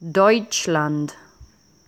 Deutschland.